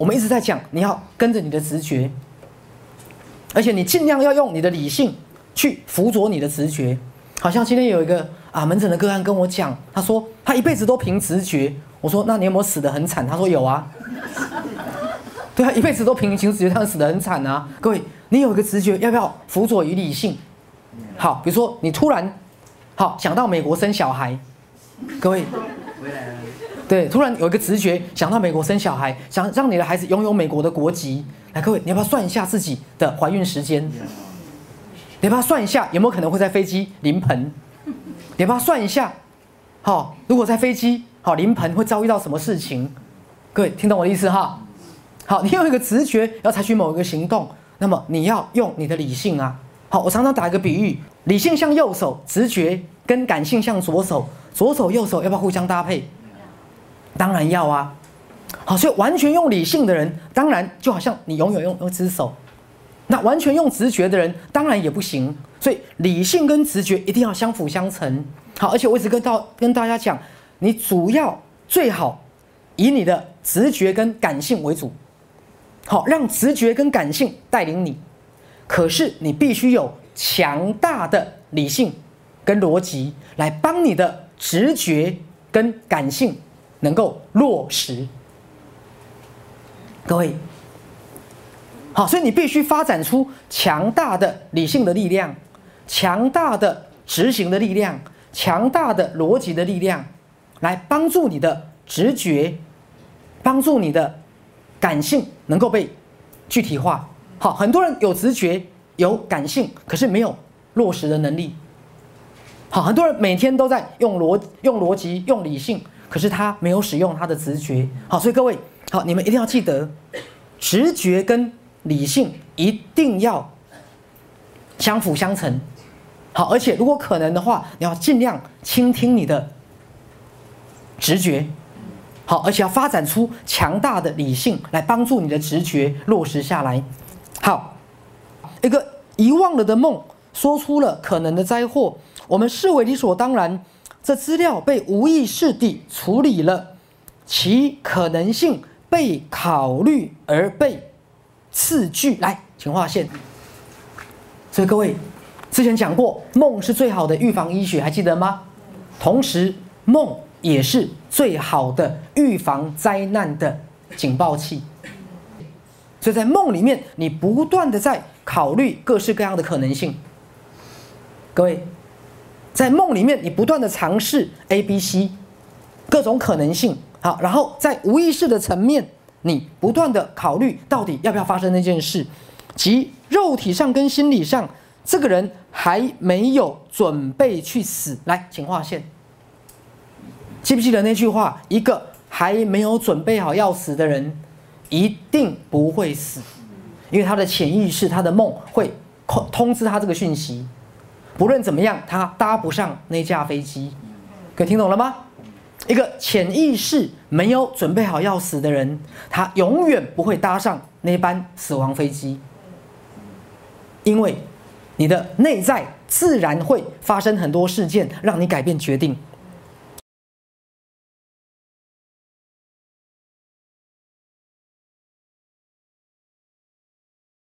我们一直在讲，你要跟着你的直觉，而且你尽量要用你的理性去辅佐你的直觉。好像今天有一个啊门诊的个案跟我讲，他说他一辈子都凭直觉。我说那你有没有死得很惨？他说有啊。对啊，一辈子都凭直觉，他死得很惨啊。各位，你有一个直觉，要不要辅佐于理性？好，比如说你突然好想到美国生小孩，各位。对，突然有一个直觉，想到美国生小孩，想让你的孩子拥有美国的国籍。来，各位，你要不要算一下自己的怀孕时间？你要不要算一下有没有可能会在飞机临盆？你要不要算一下？好，如果在飞机好临盆会遭遇到什么事情？各位听懂我的意思哈？好，你有一个直觉要采取某一个行动，那么你要用你的理性啊。好，我常常打一个比喻，理性像右手，直觉跟感性像左手，左手右手要不要互相搭配？当然要啊，好，所以完全用理性的人，当然就好像你永远用一只手；那完全用直觉的人，当然也不行。所以理性跟直觉一定要相辅相成。好，而且我一直跟到跟大家讲，你主要最好以你的直觉跟感性为主，好，让直觉跟感性带领你。可是你必须有强大的理性跟逻辑来帮你的直觉跟感性。能够落实，各位，好，所以你必须发展出强大的理性的力量，强大的执行的力量，强大的逻辑的力量，来帮助你的直觉，帮助你的感性能够被具体化。好，很多人有直觉有感性，可是没有落实的能力。好，很多人每天都在用逻用逻辑用理性。可是他没有使用他的直觉，好，所以各位，好，你们一定要记得，直觉跟理性一定要相辅相成，好，而且如果可能的话，你要尽量倾听你的直觉，好，而且要发展出强大的理性来帮助你的直觉落实下来。好，一个遗忘了的梦，说出了可能的灾祸，我们视为理所当然。这资料被无意识地处理了，其可能性被考虑而被次句。来，请划线。所以各位之前讲过，梦是最好的预防医学，还记得吗？同时，梦也是最好的预防灾难的警报器。所以在梦里面，你不断的在考虑各式各样的可能性。各位。在梦里面，你不断的尝试 A、B、C 各种可能性，好，然后在无意识的层面，你不断的考虑到底要不要发生那件事，即肉体上跟心理上，这个人还没有准备去死。来，请划线。记不记得那句话？一个还没有准备好要死的人，一定不会死，因为他的潜意识、他的梦会通知他这个讯息。不论怎么样，他搭不上那架飞机，可听懂了吗？一个潜意识没有准备好要死的人，他永远不会搭上那班死亡飞机，因为你的内在自然会发生很多事件，让你改变决定。